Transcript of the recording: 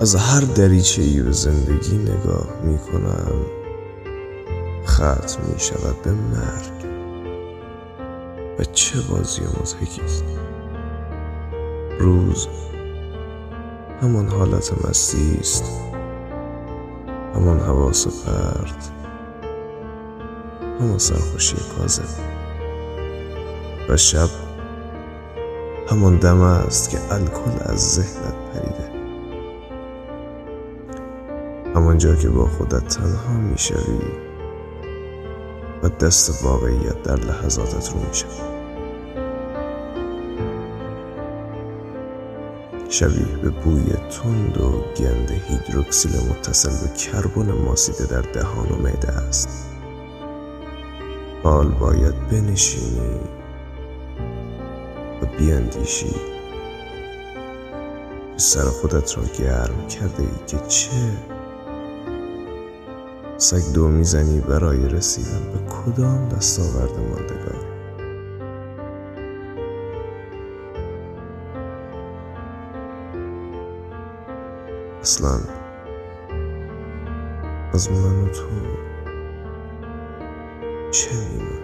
از هر دریچه ای به زندگی نگاه می کنم ختم می شود به مرگ. و چه بازی مزهکی است. روز همان حالت مستی است. همان حواس پرت. همان سرخوشی کاذب و شب همان دم است که الکل از ذهنت پریده. همانجا که با خودت تنها می‌شوی و دست واقعیت در لحظاتت رو می‌شود شبیه به بوی تند و گند هیدروکسیل متصل به کربن ماسیده در دهان و معده است. حال باید بنشینی و بیاندیشی سر خودت را گرم کرده ای که چه سگ دو می‌زنی برای رسیدن به کدام دستاورد ماندگار؟ اصلا از من و تو چه میمونه